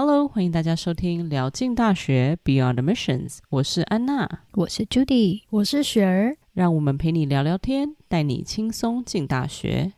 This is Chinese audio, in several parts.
Hello，欢迎大家收听聊进大学 Beyond Admissions，我是安娜，我是 Judy，我是雪儿，让我们陪你聊聊天，带你轻松进大学。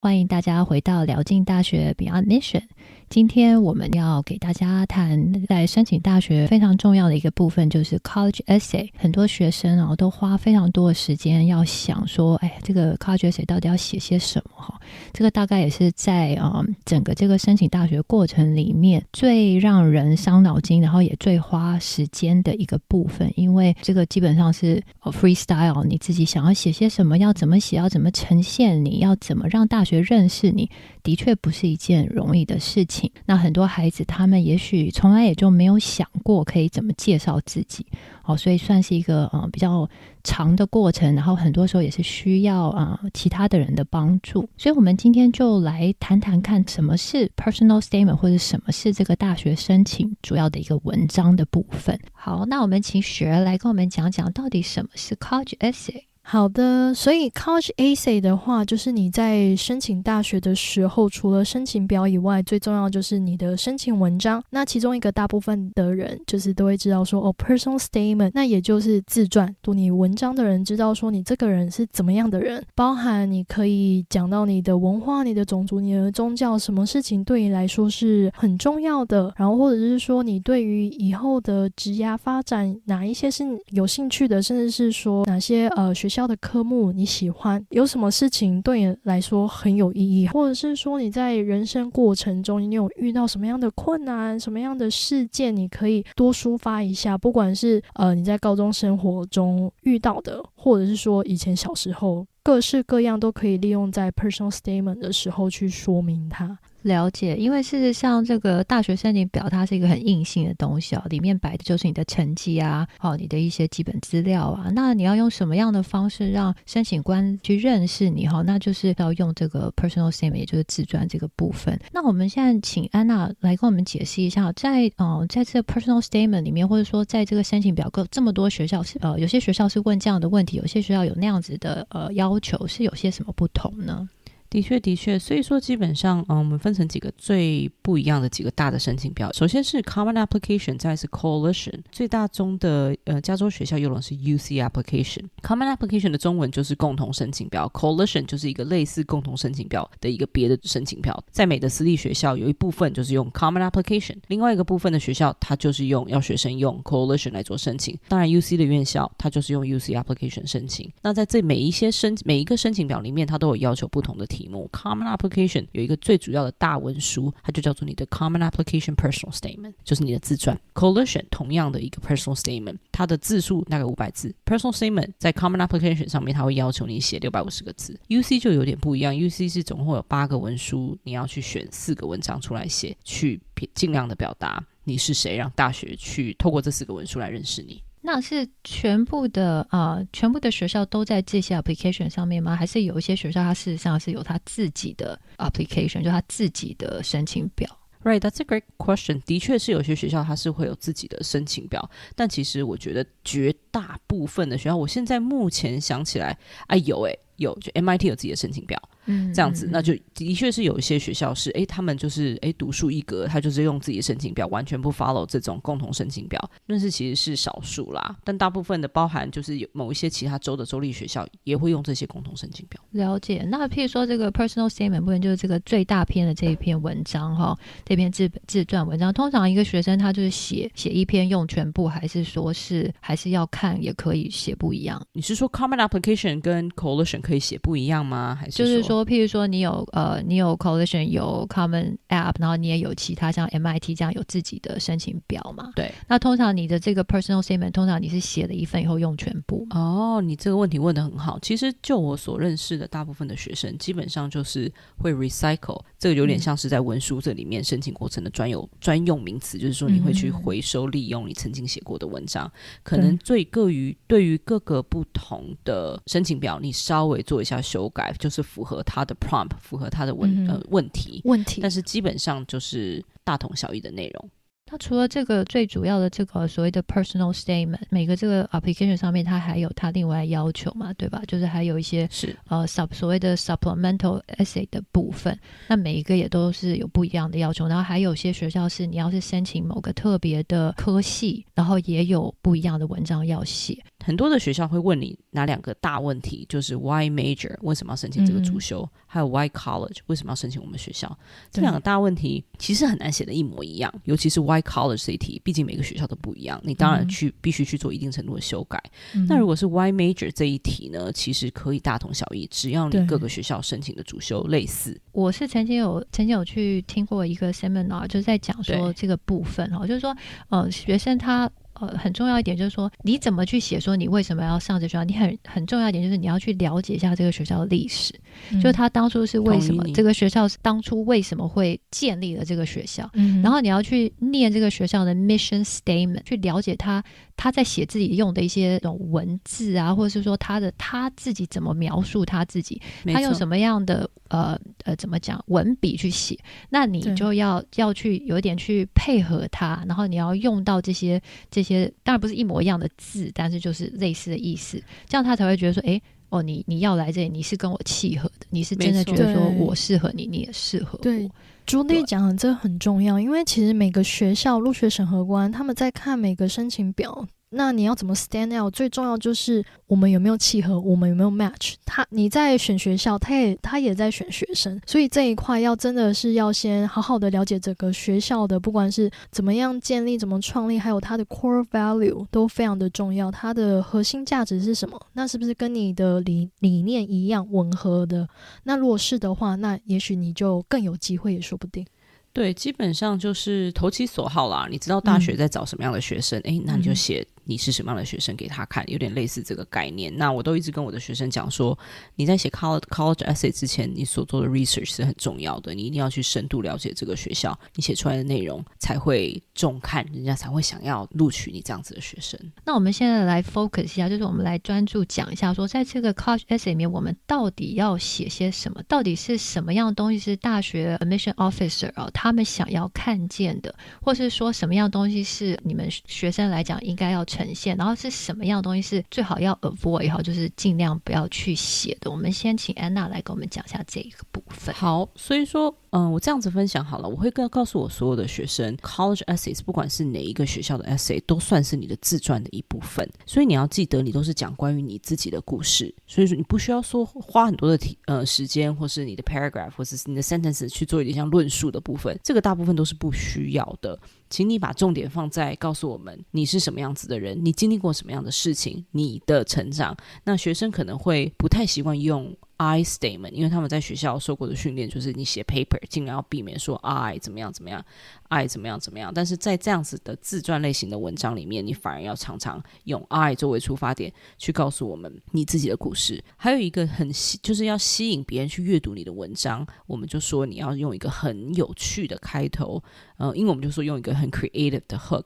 欢迎大家回到聊进大学 Beyond Admission。今天我们要给大家谈在申请大学非常重要的一个部分，就是 College Essay。很多学生啊，都花非常多的时间要想说，哎，这个 College Essay 到底要写些什么？哈，这个大概也是在啊、嗯、整个这个申请大学过程里面最让人伤脑筋，然后也最花时间的一个部分。因为这个基本上是 freestyle，你自己想要写些什么，要怎么写，要怎么呈现，你要怎么让大学认识你，的确不是一件容易的事情。那很多孩子，他们也许从来也就没有想过可以怎么介绍自己，哦，所以算是一个呃比较长的过程，然后很多时候也是需要啊、其他的人的帮助。所以，我们今天就来谈谈看什么是 personal statement，或者什么是这个大学申请主要的一个文章的部分。好，那我们请雪儿来跟我们讲讲，到底什么是 college essay。好的，所以 College Essay 的话，就是你在申请大学的时候，除了申请表以外，最重要就是你的申请文章。那其中一个大部分的人就是都会知道说，哦，Personal Statement，那也就是自传。读你文章的人知道说你这个人是怎么样的人，包含你可以讲到你的文化、你的种族、你的宗教，什么事情对你来说是很重要的，然后或者是说你对于以后的职涯发展哪一些是有兴趣的，甚至是说哪些呃学校。的科目你喜欢，有什么事情对你来说很有意义，或者是说你在人生过程中你有遇到什么样的困难、什么样的事件，你可以多抒发一下。不管是呃你在高中生活中遇到的，或者是说以前小时候各式各样，都可以利用在 personal statement 的时候去说明它。了解，因为事实上，这个大学申请表它是一个很硬性的东西哦，里面摆的就是你的成绩啊，哦，你的一些基本资料啊。那你要用什么样的方式让申请官去认识你哈？那就是要用这个 personal statement，也就是自传这个部分。那我们现在请安娜来跟我们解释一下，在呃，在这个 personal statement 里面，或者说在这个申请表格这么多学校是呃，有些学校是问这样的问题，有些学校有那样子的呃要求，是有些什么不同呢？的确，的确，所以说基本上，嗯，我们分成几个最不一样的几个大的申请表。首先是 Common Application，再是 Coalition。最大宗的，呃，加州学校用的是 UC Application。Common Application 的中文就是共同申请表，Coalition 就是一个类似共同申请表的一个别的申请表。在美的私立学校，有一部分就是用 Common Application，另外一个部分的学校，它就是用要学生用 Coalition 来做申请。当然，UC 的院校它就是用 UC Application 申请。那在这每一些申每一个申请表里面，它都有要求不同的题。题目 Common Application 有一个最主要的大文书，它就叫做你的 Common Application Personal Statement，就是你的自传。Coalition 同样的一个 Personal Statement，它的字数大概五百字。Personal Statement 在 Common Application 上面，它会要求你写六百五十个字。UC 就有点不一样，UC 是总共有八个文书，你要去选四个文章出来写，去尽量的表达你是谁，让大学去透过这四个文书来认识你。那是全部的啊、全部的学校都在这些 application 上面吗？还是有一些学校它事实上是有它自己的 application，就它自己的申请表？Right, that's a great question. 的确是有些学校它是会有自己的申请表，但其实我觉得绝大部分的学校，我现在目前想起来，哎有哎有，就 MIT 有自己的申请表。嗯，这样子，那就的确是有一些学校是，哎，他们就是哎独树一格，他就是用自己的申请表，完全不 follow 这种共同申请表。但是其实是少数啦，但大部分的包含就是有某一些其他州的州立学校也会用这些共同申请表。了解。那譬如说这个 personal statement 部分，就是这个最大篇的这一篇文章哈，这篇自自传文章，通常一个学生他就是写写一篇用全部，还是说是还是要看也可以写不一样？你是说 common application 跟 coalition 可以写不一样吗？还是就是说譬如说你有。呃，你有 Coalition 有 Common App，然后你也有其他像 MIT 这样有自己的申请表嘛？对。那通常你的这个 Personal Statement，通常你是写了一份以后用全部？哦，你这个问题问的很好。其实就我所认识的大部分的学生，基本上就是会 recycle，这个有点像是在文书这里面申请过程的专有专用名词，就是说你会去回收利用你曾经写过的文章，嗯、可能最各于对于各个不同的申请表，你稍微做一下修改，就是符合他的 prompt。符合他的问、嗯、呃问题，问题，但是基本上就是大同小异的内容。那除了这个最主要的这个所谓的 personal statement，每个这个 application 上面它还有它另外要求嘛，对吧？就是还有一些是呃 sub 所谓的 supplemental essay 的部分，那每一个也都是有不一样的要求。然后还有些学校是你要是申请某个特别的科系，然后也有不一样的文章要写。很多的学校会问你哪两个大问题，就是 why major 为什么要申请这个主修，嗯、还有 why college 为什么要申请我们学校？这两个大问题其实很难写的一模一样，尤其是 why college 这一题，毕竟每个学校都不一样，你当然去、嗯、必须去做一定程度的修改。嗯、那如果是 why major 这一题呢，其实可以大同小异，只要你各个学校申请的主修类似。我是曾经有曾经有去听过一个 seminar，就是在讲说这个部分哈，就是说呃学生他。呃，很重要一点就是说，你怎么去写说你为什么要上这学校？你很很重要一点就是你要去了解一下这个学校的历史，嗯、就是他当初是为什么这个学校是当初为什么会建立了这个学校，嗯、然后你要去念这个学校的 mission statement，去了解他他在写自己用的一些这种文字啊，或者是说他的他自己怎么描述他自己，他用什么样的呃呃怎么讲文笔去写，那你就要要去有点去配合他，然后你要用到这些这些。些当然不是一模一样的字，但是就是类似的意思，这样他才会觉得说，哎，哦，你你要来这里，你是跟我契合的，你是真的觉得说我适合你，你也适合我。朱莉讲的这个很重要，因为其实每个学校入学审核官他们在看每个申请表。那你要怎么 stand out？最重要就是我们有没有契合，我们有没有 match。他你在选学校，他也他也在选学生，所以这一块要真的是要先好好的了解整个学校的，不管是怎么样建立、怎么创立，还有它的 core value 都非常的重要。它的核心价值是什么？那是不是跟你的理理念一样吻合的？那如果是的话，那也许你就更有机会，也说不定。对，基本上就是投其所好啦。你知道大学在找什么样的学生，哎、嗯，那你就写。你是什么样的学生给他看，有点类似这个概念。那我都一直跟我的学生讲说，你在写 college college essay 之前，你所做的 research 是很重要的。你一定要去深度了解这个学校，你写出来的内容才会重看，人家才会想要录取你这样子的学生。那我们现在来 focus 一下，就是我们来专注讲一下说，在这个 college essay 里面，我们到底要写些什么？到底是什么样的东西是大学 admission officer 啊、他们想要看见的，或是说什么样东西是你们学生来讲应该要成呈现，然后是什么样的东西是最好要 avoid 哈，就是尽量不要去写的。我们先请安娜来给我们讲一下这一个部分。好，所以说，嗯，我这样子分享好了，我会告告诉我所有的学生，college essays 不管是哪一个学校的 essay，都算是你的自传的一部分。所以你要记得，你都是讲关于你自己的故事。所以说，你不需要说花很多的题呃时间，或是你的 paragraph，或是你的 sentence 去做一点像论述的部分。这个大部分都是不需要的。请你把重点放在告诉我们你是什么样子的人，你经历过什么样的事情，你的成长。那学生可能会不太习惯用。I statement，因为他们在学校受过的训练就是你写 paper 尽量要避免说 I 怎么样怎么样，I 怎么样怎么样。但是在这样子的自传类型的文章里面，你反而要常常用 I 作为出发点去告诉我们你自己的故事。还有一个很吸，就是要吸引别人去阅读你的文章，我们就说你要用一个很有趣的开头，呃，因为我们就说用一个很 creative 的 hook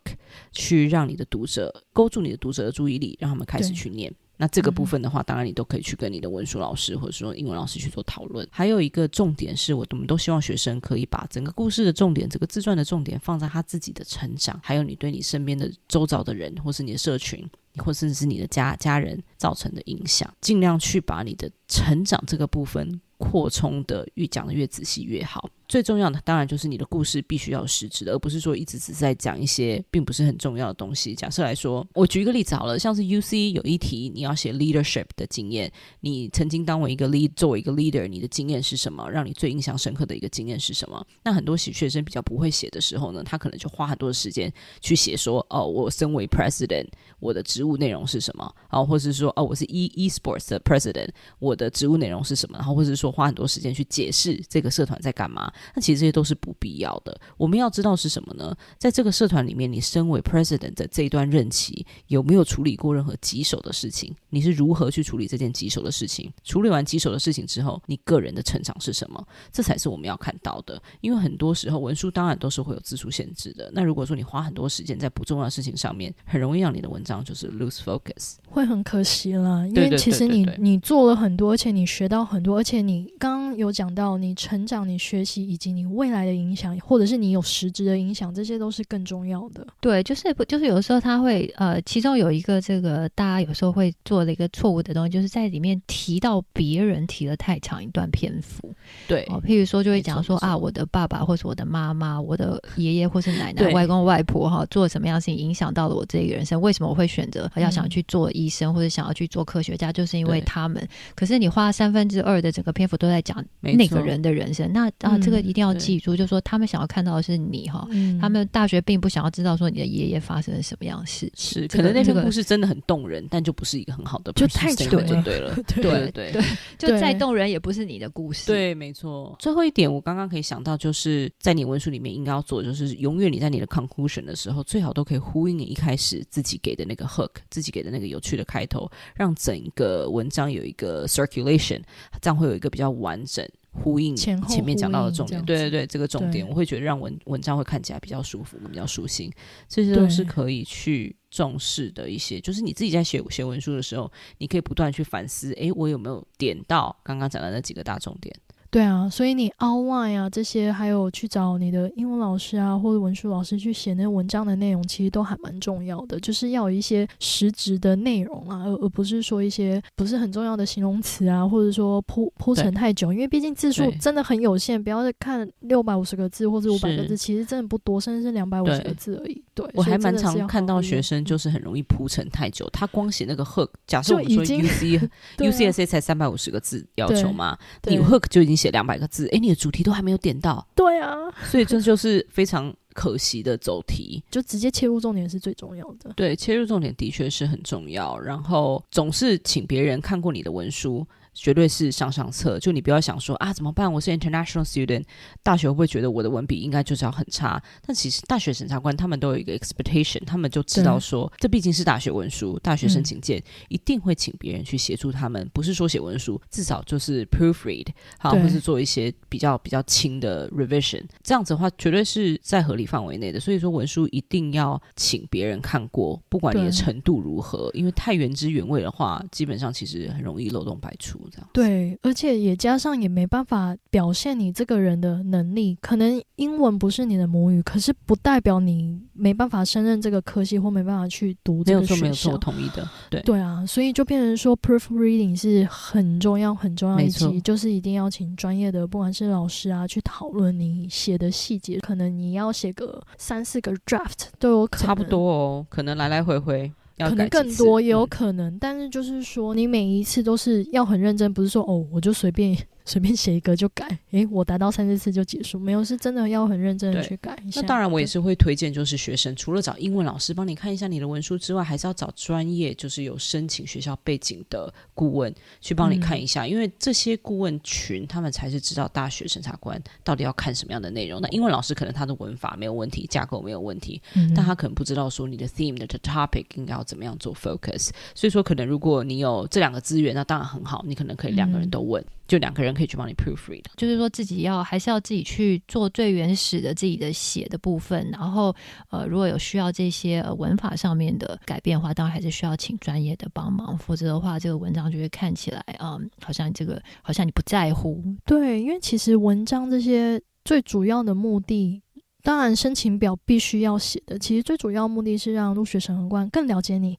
去让你的读者勾住你的读者的注意力，让他们开始去念。那这个部分的话，当然你都可以去跟你的文书老师或者说英文老师去做讨论。还有一个重点是我，我们都希望学生可以把整个故事的重点、这个自传的重点放在他自己的成长，还有你对你身边的周遭的人，或是你的社群，或甚至是你的家家人造成的影响，尽量去把你的成长这个部分。扩充的越讲的越仔细越好。最重要的当然就是你的故事必须要有实质的，而不是说一直只在讲一些并不是很重要的东西。假设来说，我举一个例子好了，像是 UC 有一题你要写 leadership 的经验，你曾经当为一个 lead 作为一个 leader，你的经验是什么？让你最印象深刻的一个经验是什么？那很多学学生比较不会写的时候呢，他可能就花很多的时间去写说，哦，我身为 president，我的职务内容是什么？然后或是说，哦，我是 e esports 的 president，我的职务内容是什么？然后或是。说花很多时间去解释这个社团在干嘛，那其实这些都是不必要的。我们要知道是什么呢？在这个社团里面，你身为 president 的这一段任期，有没有处理过任何棘手的事情？你是如何去处理这件棘手的事情？处理完棘手的事情之后，你个人的成长是什么？这才是我们要看到的。因为很多时候文书当然都是会有字数限制的。那如果说你花很多时间在不重要的事情上面，很容易让你的文章就是 lose focus，会很可惜啦。因为其实你你做了很多，而且你学到很多，而且你。你刚刚有讲到，你成长、你学习以及你未来的影响，或者是你有实质的影响，这些都是更重要的。对，就是不就是有的时候他会呃，其中有一个这个大家有时候会做的一个错误的东西，就是在里面提到别人提了太长一段篇幅。对，哦，譬如说就会讲说啊，我的爸爸或是我的妈妈，我的爷爷或是奶奶、外公外婆哈，做什么样的事情影响到了我这个人生？为什么我会选择要想去做医生、嗯、或者想要去做科学家？就是因为他们。可是你花三分之二的整个篇幅都在讲那个人的人生，那啊，这个一定要记住，嗯、就是说他们想要看到的是你哈，嗯、他们大学并不想要知道说你的爷爷发生了什么样的事情。是，可能那个故事真的很动人，但就不是一个很好的，就太长了，就对了，对对对，对，就再动人也不是你的故事。对，没错。最后一点，我刚刚可以想到，就是在你文书里面应该要做，就是永远你在你的 conclusion 的时候，最好都可以呼应你一开始自己给的那个 hook，自己给的那个有趣的开头，让整个文章有一个 circulation，这样会有一个比较完整。呼应前面讲到的重点，对对对，这个重点我会觉得让文文章会看起来比较舒服，比较舒心，这些都是可以去重视的一些。就是你自己在写写文书的时候，你可以不断去反思，诶，我有没有点到刚刚讲的那几个大重点？对啊，所以你 outline 啊这些，还有去找你的英文老师啊或者文书老师去写那文章的内容，其实都还蛮重要的。就是要有一些实质的内容啊，而而不是说一些不是很重要的形容词啊，或者说铺铺陈太久。因为毕竟字数真的很有限，不要再看六百五十个字或者五百个字，其实真的不多，甚至是两百五十个字而已。对，我还蛮常看到学生就是很容易铺陈太久，他光写那个 hook，假设我们说 U C、啊、U C S A 才三百五十个字要求嘛，你 hook 就已经写两百个字，哎，你的主题都还没有点到，对啊，所以这就是非常可惜的走题，就直接切入重点是最重要的。对，切入重点的确是很重要，然后总是请别人看过你的文书。绝对是上上策，就你不要想说啊，怎么办？我是 international student，大学会不会觉得我的文笔应该就是要很差？但其实大学审查官他们都有一个 expectation，他们就知道说，这毕竟是大学文书，大学申请件、嗯、一定会请别人去协助他们，不是说写文书，至少就是 proofread，好，或是做一些比较比较轻的 revision，这样子的话绝对是在合理范围内的。所以说文书一定要请别人看过，不管你的程度如何，因为太原汁原味的话，基本上其实很容易漏洞百出。对，而且也加上也没办法表现你这个人的能力。可能英文不是你的母语，可是不代表你没办法胜任这个科系或没办法去读这个学校。没有错，没有错，同意的。对对啊，所以就变成说，proofreading 是很重要、很重要一期，就是一定要请专业的，不管是老师啊，去讨论你写的细节。可能你要写个三四个 draft 都有可能，差不多哦，可能来来回回。可能更多也有可能，嗯，但是就是说，你每一次都是要很认真，不是说哦，我就随便。随便写一个就改，诶，我达到三四次就结束，没有，是真的要很认真的去改一下。那当然，我也是会推荐，就是学生除了找英文老师帮你看一下你的文书之外，还是要找专业，就是有申请学校背景的顾问去帮你看一下，嗯，因为这些顾问群他们才是知道大学审查官到底要看什么样的内容。那英文老师可能他的文法没有问题，架构没有问题，嗯，但他可能不知道说你的 theme 的 topic 应该要怎么样做 focus。所以说，可能如果你有这两个资源，那当然很好，你可能可以两个人都问。嗯就两个人可以去帮你 proofread，就是说自己要还是要自己去做最原始的自己的写的部分，然后呃，如果有需要这些呃文法上面的改变的话，当然还是需要请专业的帮忙，否则的话，这个文章就会看起来啊、嗯，好像这个好像你不在乎。对，因为其实文章这些最主要的目的。当然，申请表必须要写的。其实最主要目的是让入学审核官更了解你，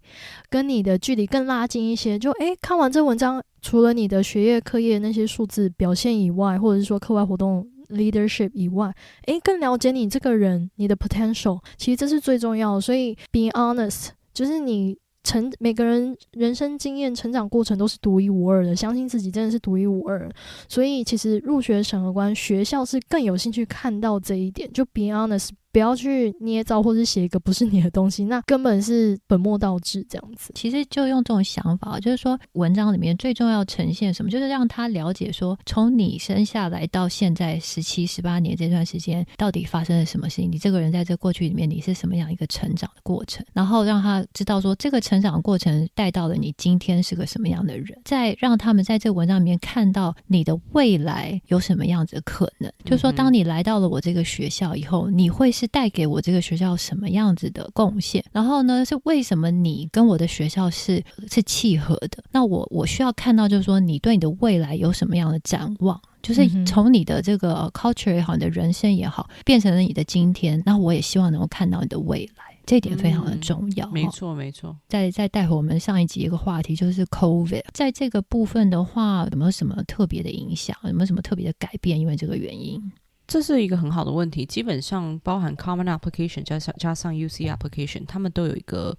跟你的距离更拉近一些。就诶，看完这文章，除了你的学业、课业那些数字表现以外，或者是说课外活动 leadership 以外，诶，更了解你这个人，你的 potential。其实这是最重要的。所以，be honest，就是你。成每个人人生经验、成长过程都是独一无二的，相信自己真的是独一无二。所以，其实入学审核官学校是更有兴趣看到这一点。就 be honest。不要去捏造或者写一个不是你的东西，那根本是本末倒置这样子。其实就用这种想法，就是说文章里面最重要呈现什么，就是让他了解说，从你生下来到现在十七、十八年这段时间，到底发生了什么事情？你这个人在这过去里面，你是什么样一个成长的过程？然后让他知道说，这个成长的过程带到了你今天是个什么样的人。再让他们在这文章里面看到你的未来有什么样子的可能。就是说，当你来到了我这个学校以后，你会是。带给我这个学校什么样子的贡献？然后呢，是为什么你跟我的学校是是契合的？那我我需要看到，就是说你对你的未来有什么样的展望？就是从你的这个 culture 也好，你的人生也好，变成了你的今天。那我也希望能够看到你的未来。这一点非常的重要，嗯、没错没错。再再带回我们上一集一个话题，就是 COVID，在这个部分的话，有没有什么特别的影响？有没有什么特别的改变？因为这个原因，这是一个很好的问题。基本上包含 Common Application 加上加上 UC Application，他们都有一个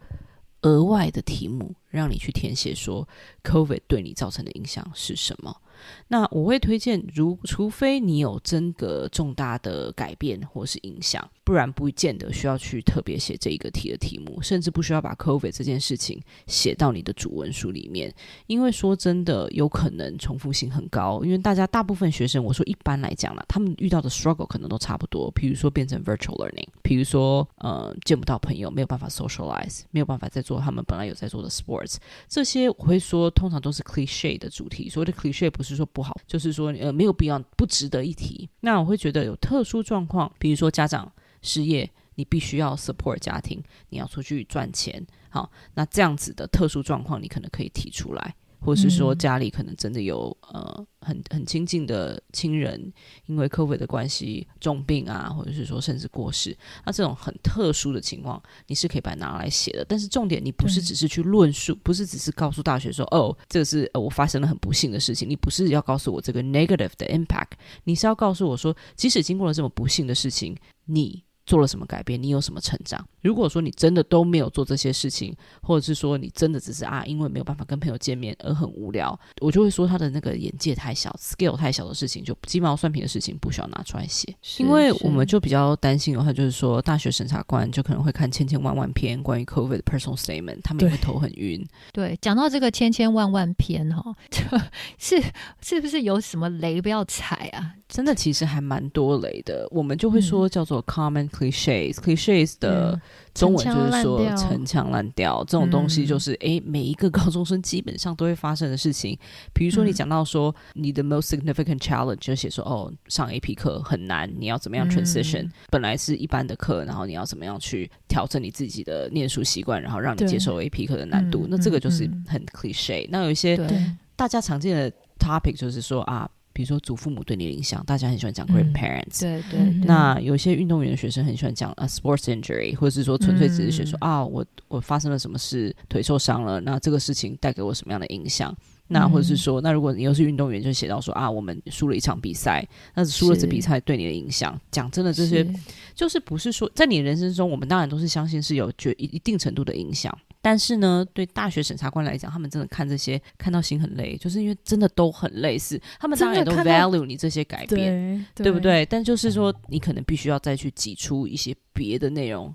额外的题目让你去填写，说 COVID 对你造成的影响是什么。那我会推荐，如除非你有真的重大的改变或是影响，不然不见得需要去特别写这一个题的题目，甚至不需要把 COVID 这件事情写到你的主文书里面。因为说真的，有可能重复性很高。因为大家大部分学生，我说一般来讲啦，他们遇到的 struggle 可能都差不多。比如说变成 virtual learning，比如说呃见不到朋友，没有办法 socialize，没有办法再做他们本来有在做的 sports，这些我会说通常都是 cliche 的主题。所谓的 cliche 不是是说不好，就是说呃没有必要，不值得一提。那我会觉得有特殊状况，比如说家长失业，你必须要 support 家庭，你要出去赚钱，好，那这样子的特殊状况，你可能可以提出来。或是说家里可能真的有呃很很亲近的亲人，因为 COVID 的关系重病啊，或者是说甚至过世，那这种很特殊的情况，你是可以把它拿来写的。但是重点，你不是只是去论述，不是只是告诉大学说，哦，这个是呃我发生了很不幸的事情。你不是要告诉我这个 negative 的 impact，你是要告诉我说，即使经过了这么不幸的事情，你。做了什么改变？你有什么成长？如果说你真的都没有做这些事情，或者是说你真的只是啊，因为没有办法跟朋友见面而很无聊，我就会说他的那个眼界太小，scale 太小的事情，就鸡毛蒜皮的事情不需要拿出来写。因为我们就比较担心的话，就是说大学审查官就可能会看千千万万篇关于 COVID 的 personal statement，他们也会头很晕。对，讲到这个千千万万篇哈，是是不是有什么雷不要踩啊？真的其实还蛮多雷的，我们就会说叫做 common cliches，cliches、嗯、的中文就是说陈腔滥调，这种东西就是诶，每一个高中生基本上都会发生的事情。比如说你讲到说你的 most significant challenge 就写说哦，上 AP 课很难，你要怎么样 transition？、嗯、本来是一般的课，然后你要怎么样去调整你自己的念书习惯，然后让你接受 AP 课的难度。那这个就是很 cliche。那有一些大家常见的 topic 就是说啊。比如说祖父母对你的影响，大家很喜欢讲 grandparents、嗯。对对。那有些运动员的学生很喜欢讲 a sports injury，或者是说纯粹只是学说、嗯、啊，我我发生了什么事，腿受伤了，那这个事情带给我什么样的影响？那或者是说，那如果你又是运动员，就写到说啊，我们输了一场比赛，那输了这比赛对你的影响。讲真的，这些就是不是说在你的人生中，我们当然都是相信是有绝一定程度的影响。但是呢，对大学审查官来讲，他们真的看这些看到心很累，就是因为真的都很类似，他们当然也都 value 你这些改变，对，对不对？但就是说，你可能必须要再去挤出一些别的内容，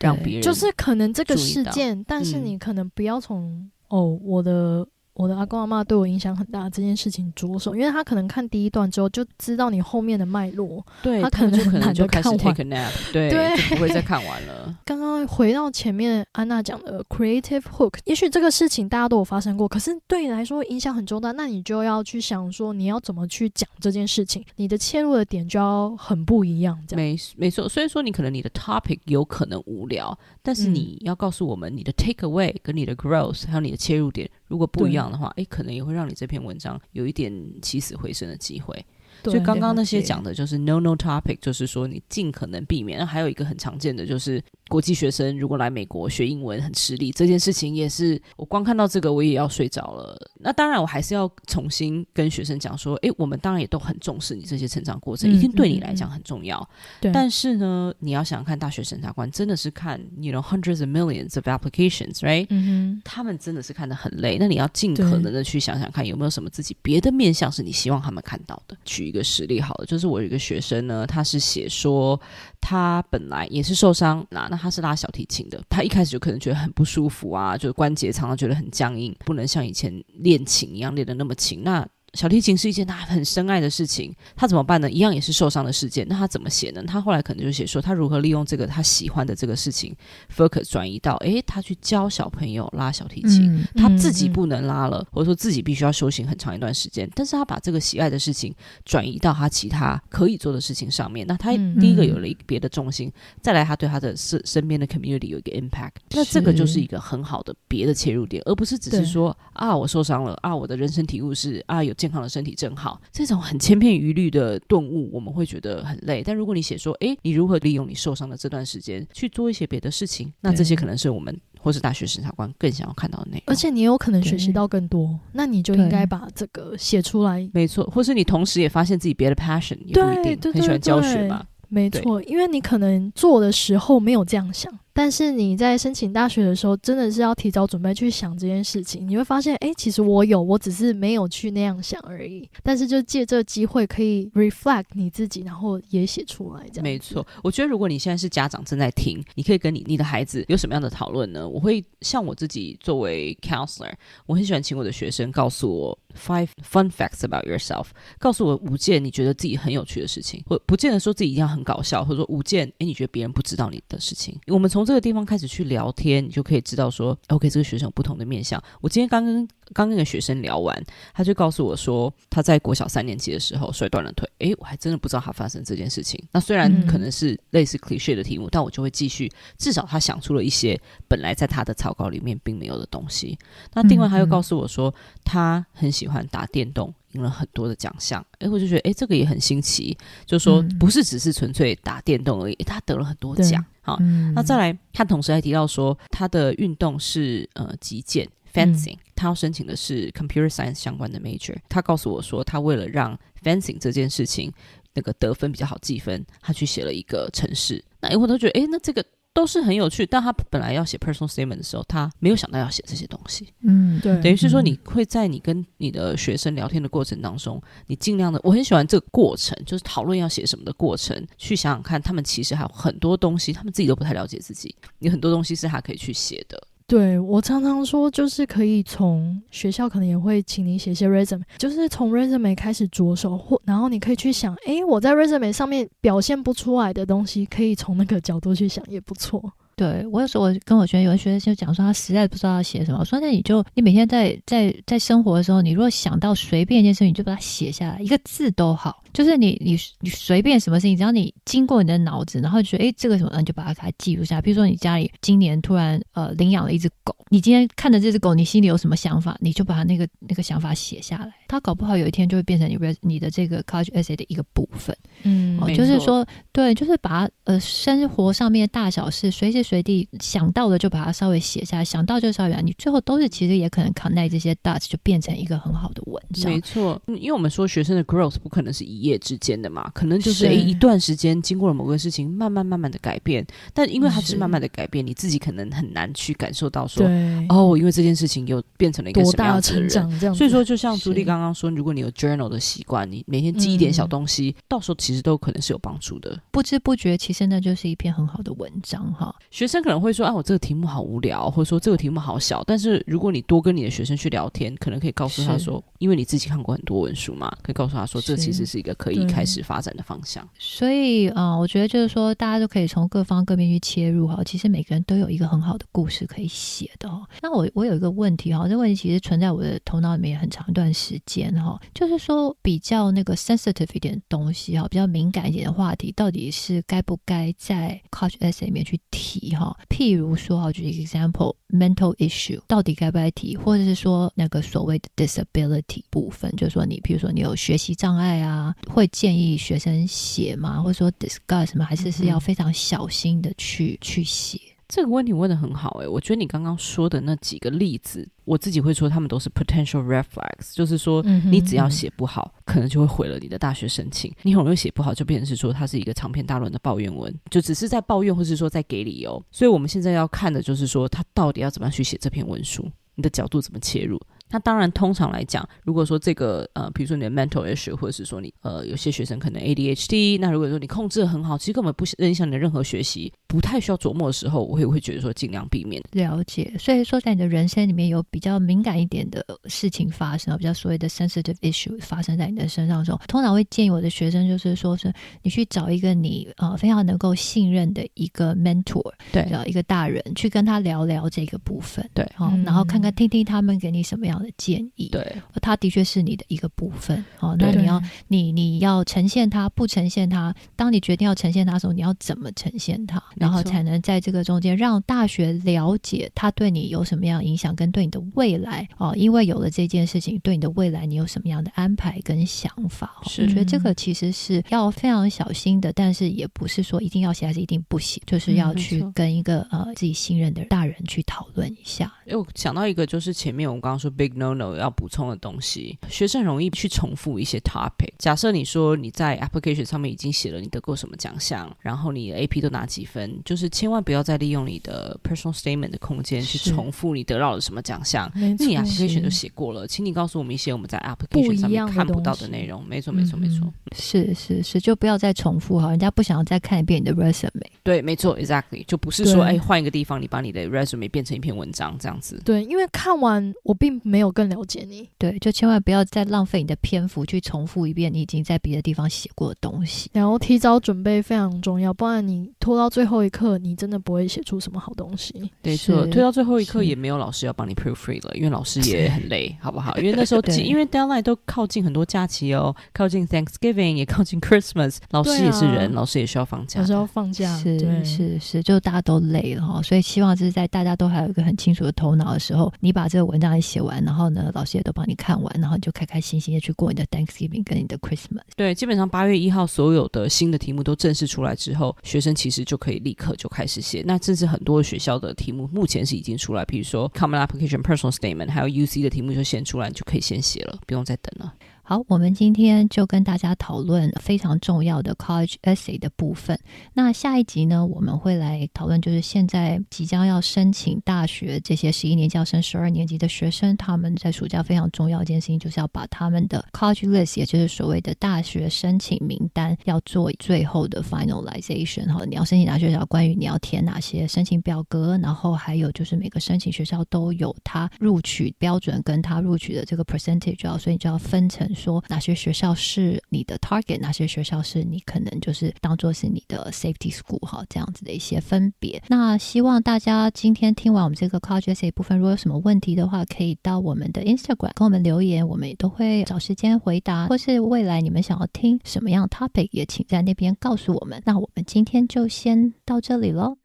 让别人就是可能这个事件，但是你可能不要从、嗯、哦我的。我的阿公阿妈对我影响很大，这件事情着手，因为他可能看第一段之后就知道你后面的脉络，对他可能就可能就开始 take a nap，对，不会再看完了。刚刚回到前面安娜讲的 creative hook，也许这个事情大家都有发生过，可是对你来说影响很重大，那你就要去想说你要怎么去讲这件事情，你的切入的点就要很不一样。这样没没错，所以说你可能你的 topic 有可能无聊，但是你要告诉我们你的 take away 跟你的 growth，还有你的切入点。如果不一样的话，诶，可能也会让你这篇文章有一点起死回生的机会。所以刚刚那些讲的就是 no no topic，就是说你尽可能避免。那还有一个很常见的就是。国际学生如果来美国学英文很吃力，这件事情也是我光看到这个我也要睡着了。那当然我还是要重新跟学生讲说，诶，我们当然也都很重视你这些成长过程，一定对你来讲很重要。对、嗯，但是呢，你要想看大学审查官真的是看，you know hundreds of millions of applications，right？嗯哼，他们真的是看得很累。那你要尽可能的去想想看，有没有什么自己别的面向是你希望他们看到的。举一个个实例好了，就是我有一个学生呢，他是写说他本来也是受伤，那那。他是拉小提琴的，他一开始就可能觉得很不舒服啊，就是关节常常觉得很僵硬，不能像以前练琴一样练的那么勤。那小提琴是一件他很深爱的事情，他怎么办呢？一样也是受伤的事件，那他怎么写呢？他后来可能就写说，他如何利用这个他喜欢的这个事情，focus 转移到，诶，他去教小朋友拉小提琴，嗯、他自己不能拉了，嗯、或者说自己必须要修行很长一段时间，但是他把这个喜爱的事情转移到他其他可以做的事情上面，那他第一个有了一个别的重心，嗯、再来他对他的身身边的 community 有一个 impact，那这个就是一个很好的别的切入点，而不是只是说啊我受伤了啊，我的人生体悟是啊有这健康的身体正好。这种很千篇一律的顿悟，我们会觉得很累。但如果你写说，诶，你如何利用你受伤的这段时间去做一些别的事情，那这些可能是我们或是大学审查官更想要看到的内容。而且你也有可能学习到更多，那你就应该把这个写出来。没错，或是你同时也发现自己别的 passion 也不一定，很喜欢教学吧。没错，因为你可能做的时候没有这样想。但是你在申请大学的时候，真的是要提早准备去想这件事情。你会发现，哎，其实我有，我只是没有去那样想而已。但是就借这个机会，可以 reflect 你自己，然后也写出来。这样没错。我觉得如果你现在是家长正在听，你可以跟你你的孩子有什么样的讨论呢？我会像我自己作为 counselor，我很喜欢请我的学生告诉我 five fun facts about yourself，告诉我五件你觉得自己很有趣的事情，或不见得说自己一定要很搞笑，或者说五件哎你觉得别人不知道你的事情。我们从这个地方开始去聊天，你就可以知道说，OK，这个学生有不同的面向。我今天刚跟刚跟个学生聊完，他就告诉我说，他在国小三年级的时候摔断了腿。诶，我还真的不知道他发生这件事情。那虽然可能是类似 cliche 的题目，嗯、但我就会继续，至少他想出了一些本来在他的草稿里面并没有的东西。那另外他又告诉我说，他很喜欢打电动。赢了很多的奖项，哎，我就觉得，哎，这个也很新奇，就是说不是只是纯粹打电动而已，他得了很多奖。好，嗯、那再来，他同时还提到说，他的运动是呃击剑 fencing，他要申请的是 computer science 相关的 major。他告诉我说，他为了让 fencing 这件事情那个得分比较好计分，他去写了一个程式。那诶，我都觉得，哎，那这个。都是很有趣，但他本来要写 personal statement 的时候，他没有想到要写这些东西。嗯，对，等于是说，你会在你跟你的学生聊天的过程当中，你尽量的，我很喜欢这个过程，就是讨论要写什么的过程，去想想看，他们其实还有很多东西，他们自己都不太了解自己，有很多东西是他可以去写的。对，我常常说，就是可以从学校可能也会请你写一些 resume，就是从 resume 开始着手，或然后你可以去想，诶，我在 resume 上面表现不出来的东西，可以从那个角度去想，也不错。对，我有时候我跟我学生，有的学生就讲说他实在不知道要写什么，我说那你就你每天在在在生活的时候，你如果想到随便一件事情，你就把它写下来，一个字都好。就是你你你随便什么事情，只要你经过你的脑子，然后觉得哎这个什么，你就把它给它记录下来。比如说你家里今年突然呃领养了一只狗，你今天看着这只狗，你心里有什么想法，你就把它那个那个想法写下来。它搞不好有一天就会变成你你的这个 college essay 的一个部分。嗯，哦，就是说对，就是把呃生活上面的大小事，随时随地想到的就把它稍微写下来，想到就稍微，你最后都是其实也可能 connect 这些 dots 就变成一个很好的文章。没错，因为我们说学生的 growth 不可能是一夜之间的嘛，可能就是一段时间经过了某个事情，慢慢慢慢的改变。但因为它是慢慢的改变，你自己可能很难去感受到说，哦，因为这件事情又变成了一个什么样的。成长这样。所以说，就像朱莉刚刚说，如果你有 journal 的习惯，你每天记一点小东西，嗯、到时候其实都可能是有帮助的。不知不觉，其实那就是一篇很好的文章哈。学生可能会说，啊，我这个题目好无聊，或者说这个题目好小。但是如果你多跟你的学生去聊天，可能可以告诉他说，因为你自己看过很多文书嘛，可以告诉他说，这其实是一个可以开始发。展的方向，所以啊、呃，我觉得就是说，大家都可以从各方各面去切入哈。其实每个人都有一个很好的故事可以写的哈。那我我有一个问题哈，这个问题其实存在我的头脑里面也很长一段时间哈，就是说比较那个 sensitive 一点的东西哈，比较敏感一点的话题，到底是该不该在 college essay 里面去提哈？譬如说，哈举一个 example，mental issue 到底该不该提，或者是说那个所谓的 disability 部分，就是说你譬如说你有学习障碍啊，会建议。学生写吗？或者说 discuss 吗？还是是要非常小心的去、嗯、去写？这个问题问得很好诶、欸，我觉得你刚刚说的那几个例子，我自己会说他们都是 potential red flags，就是说你只要写不好，嗯、可能就会毁了你的大学申请。你很容易写不好，就变成是说它是一个长篇大论的抱怨文，就只是在抱怨，或是说在给理由。所以我们现在要看的就是说他到底要怎么样去写这篇文书，你的角度怎么切入。那当然，通常来讲，如果说这个呃，比如说你的 mental issue，或者是说你呃，有些学生可能 ADHD，那如果说你控制的很好，其实根本不影响你的任何学习，不太需要琢磨的时候，我会会觉得说尽量避免。了解，所以说在你的人生里面有比较敏感一点的事情发生，比较所谓的 sensitive issue 发生在你的身上的时候，通常会建议我的学生就是说是你去找一个你呃非常能够信任的一个 mentor，对，一个大人去跟他聊聊这个部分，对，好、嗯，然后看看听听他们给你什么样样的建议。对，它的确是你的一个部分哦。那你要你你要呈现它，不呈现它。当你决定要呈现它的时候，你要怎么呈现它，然后才能在这个中间让大学了解它对你有什么样的影响，跟对你的未来哦。因为有了这件事情，对你的未来你有什么样的安排跟想法？是我觉得这个其实是要非常小心的，但是也不是说一定要写还是一定不写，就是要去跟一个、嗯、呃自己信任的大人去讨论一下。哎，我想到一个，就是前面我们刚刚说 big no no 要补充的东西，学生容易去重复一些 topic。假设你说你在 application 上面已经写了你得过什么奖项，然后你的 AP 都拿几分，就是千万不要再利用你的 personal statement 的空间去重复你得到了什么奖项。那你 application 都写过了，请你告诉我们一些我们在 application 上面看不到的内容。没错，没错，没错，嗯、是是是，就不要再重复哈，人家不想要再看一遍你的 resume。对，没错，exactly，就不是说哎换一个地方，你把你的 resume 变成一篇文章这样子。对，因为看完我并没有更了解你。对，就千万不要再浪费你的篇幅去重复一遍你已经在别的地方写过的东西。然后提早准备非常重要，不然你拖到最后一刻，你真的不会写出什么好东西。对错，推到最后一刻也没有老师要帮你 proofread 了，因为老师也很累，好不好？因为那时候因为 deadline 都靠近很多假期哦，靠近 Thanksgiving 也靠近 Christmas，老师也是人，啊、老师也需要放假，老师要放假，是是是，就大家都累了哈，所以希望就是在大家都还有一个很清楚的头脑的时候，你把这个文章也写完，然后呢，老师也都帮你看完，然后你就开开心心的去过你的 Thanksgiving 跟你的 Christmas。对，基本上八月一号所有的新的题目都正式出来之后，学生其实就可以立刻就开始写。那甚至很多学校的题目目前是已经出来，比如说 Common Application Personal Statement，还有 UC 的题目就先出来，你就可以先写了，不用再等了。好，我们今天就跟大家讨论非常重要的 college essay 的部分。那下一集呢，我们会来讨论，就是现在即将要申请大学这些十一年级要升十二年级的学生，他们在暑假非常重要一件事情，就是要把他们的 college list，也就是所谓的大学申请名单，要做最后的 finalization。哈，你要申请大学，校关于你要填哪些申请表格，然后还有就是每个申请学校都有他录取标准跟他录取的这个 percentage，所以你就要分成。说哪些学校是你的 target，哪些学校是你可能就是当做是你的 safety school 哈，这样子的一些分别。那希望大家今天听完我们这个 college essay 部分，如果有什么问题的话，可以到我们的 Instagram 跟我们留言，我们也都会找时间回答。或是未来你们想要听什么样 topic，也请在那边告诉我们。那我们今天就先到这里喽。